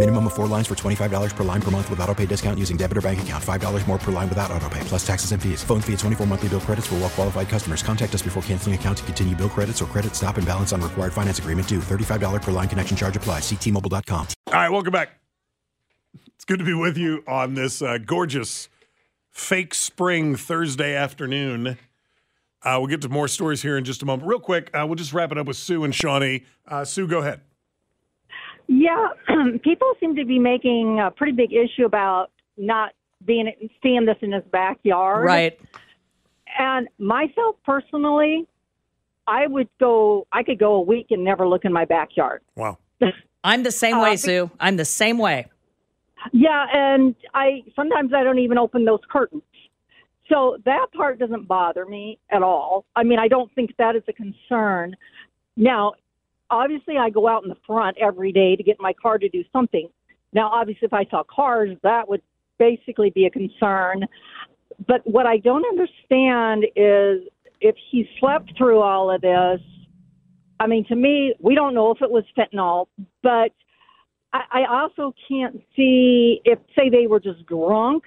Minimum of four lines for $25 per line per month with auto pay discount using debit or bank account. $5 more per line without auto pay, plus taxes and fees. Phone fee at 24 monthly bill credits for well qualified customers. Contact us before canceling account to continue bill credits or credit stop and balance on required finance agreement due. $35 per line connection charge applies. Ctmobile.com. All right, welcome back. It's good to be with you on this uh, gorgeous fake spring Thursday afternoon. Uh, we'll get to more stories here in just a moment. Real quick, uh, we'll just wrap it up with Sue and Shawnee. Uh, Sue, go ahead. Yeah, people seem to be making a pretty big issue about not being seeing this in his backyard. Right. And myself personally, I would go. I could go a week and never look in my backyard. Wow. I'm the same Uh, way, be- Sue. I'm the same way. Yeah, and I sometimes I don't even open those curtains. So that part doesn't bother me at all. I mean, I don't think that is a concern. Now, obviously, I go out in the front every day to get my car to do something. Now, obviously, if I saw cars, that would basically be a concern. But what I don't understand is if he slept through all of this. I mean, to me, we don't know if it was fentanyl, but I, I also can't see if, say, they were just drunk,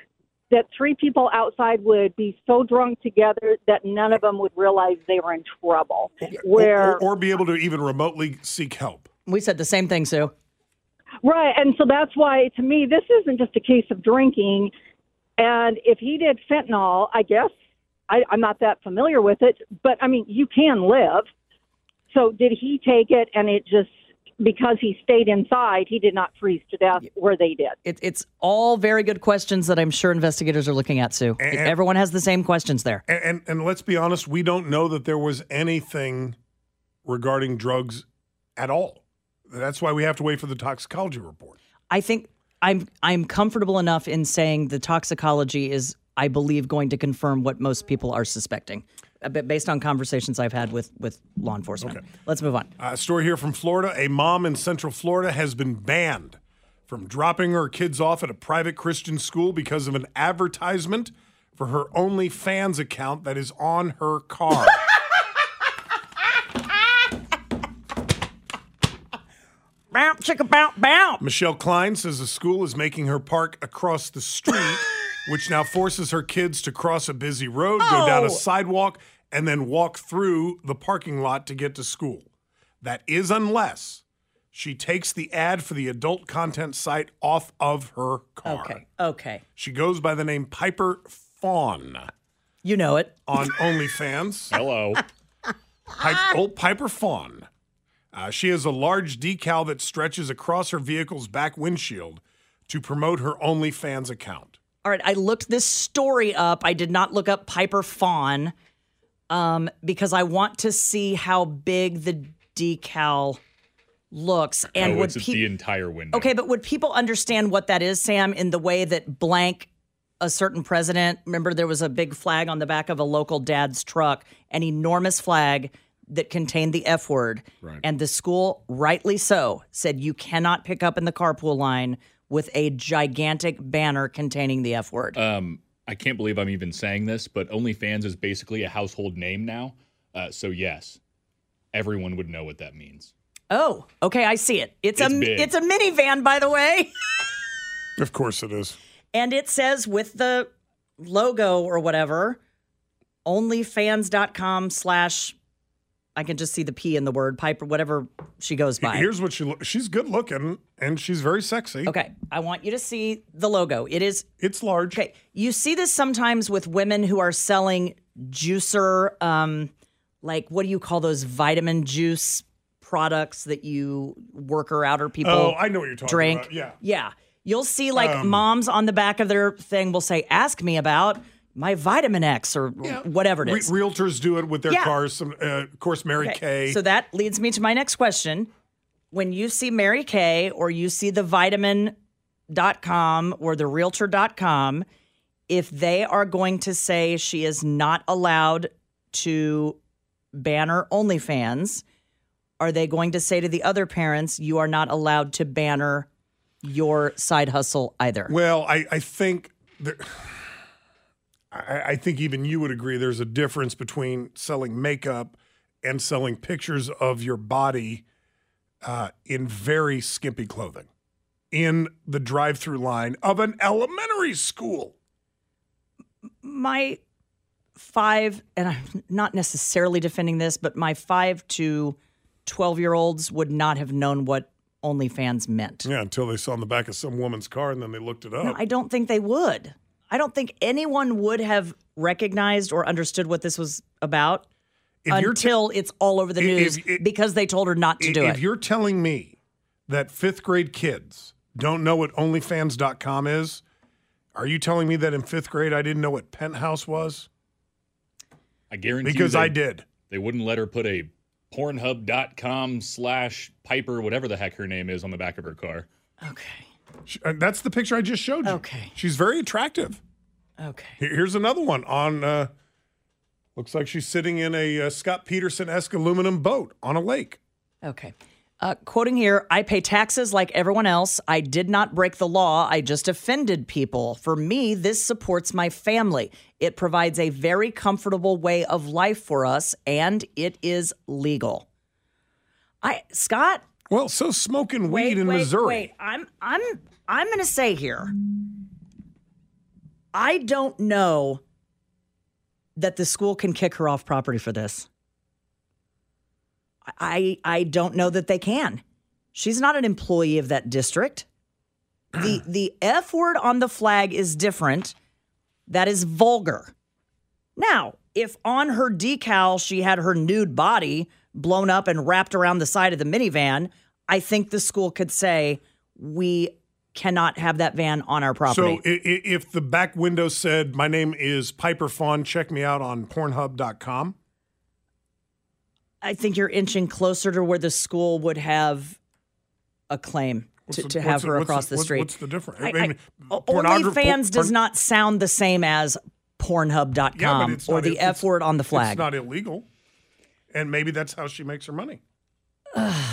that three people outside would be so drunk together that none of them would realize they were in trouble. Where Or, or be able to even remotely seek help. We said the same thing, Sue. Right, and so that's why to me this isn't just a case of drinking. And if he did fentanyl, I guess I, I'm not that familiar with it, but I mean you can live. So did he take it and it just because he stayed inside, he did not freeze to death where they did. It, it's all very good questions that I'm sure investigators are looking at, Sue. And- Everyone has the same questions there. And, and and let's be honest, we don't know that there was anything regarding drugs at all. That's why we have to wait for the toxicology report. I think I'm I'm comfortable enough in saying the toxicology is, I believe, going to confirm what most people are suspecting, but based on conversations I've had with with law enforcement. Let's move on. A story here from Florida. A mom in Central Florida has been banned from dropping her kids off at a private Christian school because of an advertisement for her OnlyFans account that is on her car. Bow, chicka, bow, bow. Michelle Klein says the school is making her park across the street, which now forces her kids to cross a busy road, go down Oh. a sidewalk, and then walk through the parking lot to get to school. That is unless she takes the ad for the adult content site off of her car. Okay, okay. She goes by the name Piper Fawn You know it. on OnlyFans. Hello. Pi- old Piper Fawn. Uh, she has a large decal that stretches across her vehicle's back windshield to promote her OnlyFans account. All right, I looked this story up. I did not look up Piper Fawn um, because I want to see how big the decal looks. And oh, would it's pe- the entire window. Okay, but would people understand what that is, Sam, in the way that blank a certain president? Remember, there was a big flag on the back of a local dad's truck, an enormous flag that contained the F word. Right. And the school, rightly so, said you cannot pick up in the carpool line with a gigantic banner containing the F word. Um, I can't believe I'm even saying this, but OnlyFans is basically a household name now. Uh, so yes, everyone would know what that means. oh, okay, I see it. It's, It's a big. it's a minivan, by the way. Of course it is. And it says with the logo or whatever, onlyfans.com slash, I can just see the P in the word, Piper, whatever she goes by. Here's what she lo- she's good looking and she's very sexy. okay, I want you to see the logo. It is, It's large. okay, you see this sometimes with women who are selling juicer, um, like what do you call those vitamin juice products that you worker outer people Oh, I know what you're talking drink. about. Yeah. Yeah. You'll see like Um, moms on the back of their thing will say, ask me about my vitamin X or whatever it Re- realtors do it with their Yeah. cars. Some, uh, of course, Mary Okay, Kay. So that leads me to my next question. When you see Mary Kay or you see the vitamin.com or the realtor.com, if they are going to say she is not allowed to banner OnlyFans, are they going to say to the other parents, you are not allowed to banner your side hustle either? Well, I, I think there, I, I think even you would agree there's a difference between selling makeup and selling pictures of your body uh, in very skimpy clothing in the drive-through line of an elementary school. my five, and I'm not necessarily defending this, but my five to 12 year olds would not have known what OnlyFans meant. Yeah, until they saw in the back of some woman's car and then they looked it up. No, I don't think they would. I don't think anyone would have recognized or understood what this was about If you're t- until it's all over the if- news if- because they told her not to I- do if it. you're telling me that fifth grade kids don't know what OnlyFans.com is, are you telling me that in fifth grade I didn't know what Penthouse was? I guarantee you Because they- I did. They wouldn't let her put a Pornhub.com slash Piper, whatever the heck her name is, on the back of her car. Okay. She- uh, That's the picture I just showed you. Okay. She's very attractive. Okay. Here- Here's another one on. Uh, looks like she's sitting in a uh, Scott Peterson esque aluminum boat on a lake. Okay. Uh, quoting here, I pay taxes like everyone else. I did not break the law. I just offended people. For me, this supports my family. It provides a very comfortable way of life for us, and it is legal. I Scott. Well, so smoking wait, weed in wait, Missouri. Wait, I'm I'm I'm going to say here. I don't know that the school can kick her off property for this. I I don't know that they can. She's not an employee of that district. The the F word on the flag is different. That is vulgar. Now, if on her decal she had her nude body blown up and wrapped around the side of the minivan, I think the school could say we cannot have that van on our property. So if the back window said, "My name is Piper Fawn. Check me out on Pornhub.com," I think you're inching closer to where the school would have a claim to, the- to have her what's across the- the, street. what's the difference? I I, mean, I, pornogra- OnlyFans por- does not sound the same as Pornhub.com yeah, or the F word on the flag. It's not illegal, and maybe that's how she makes her money.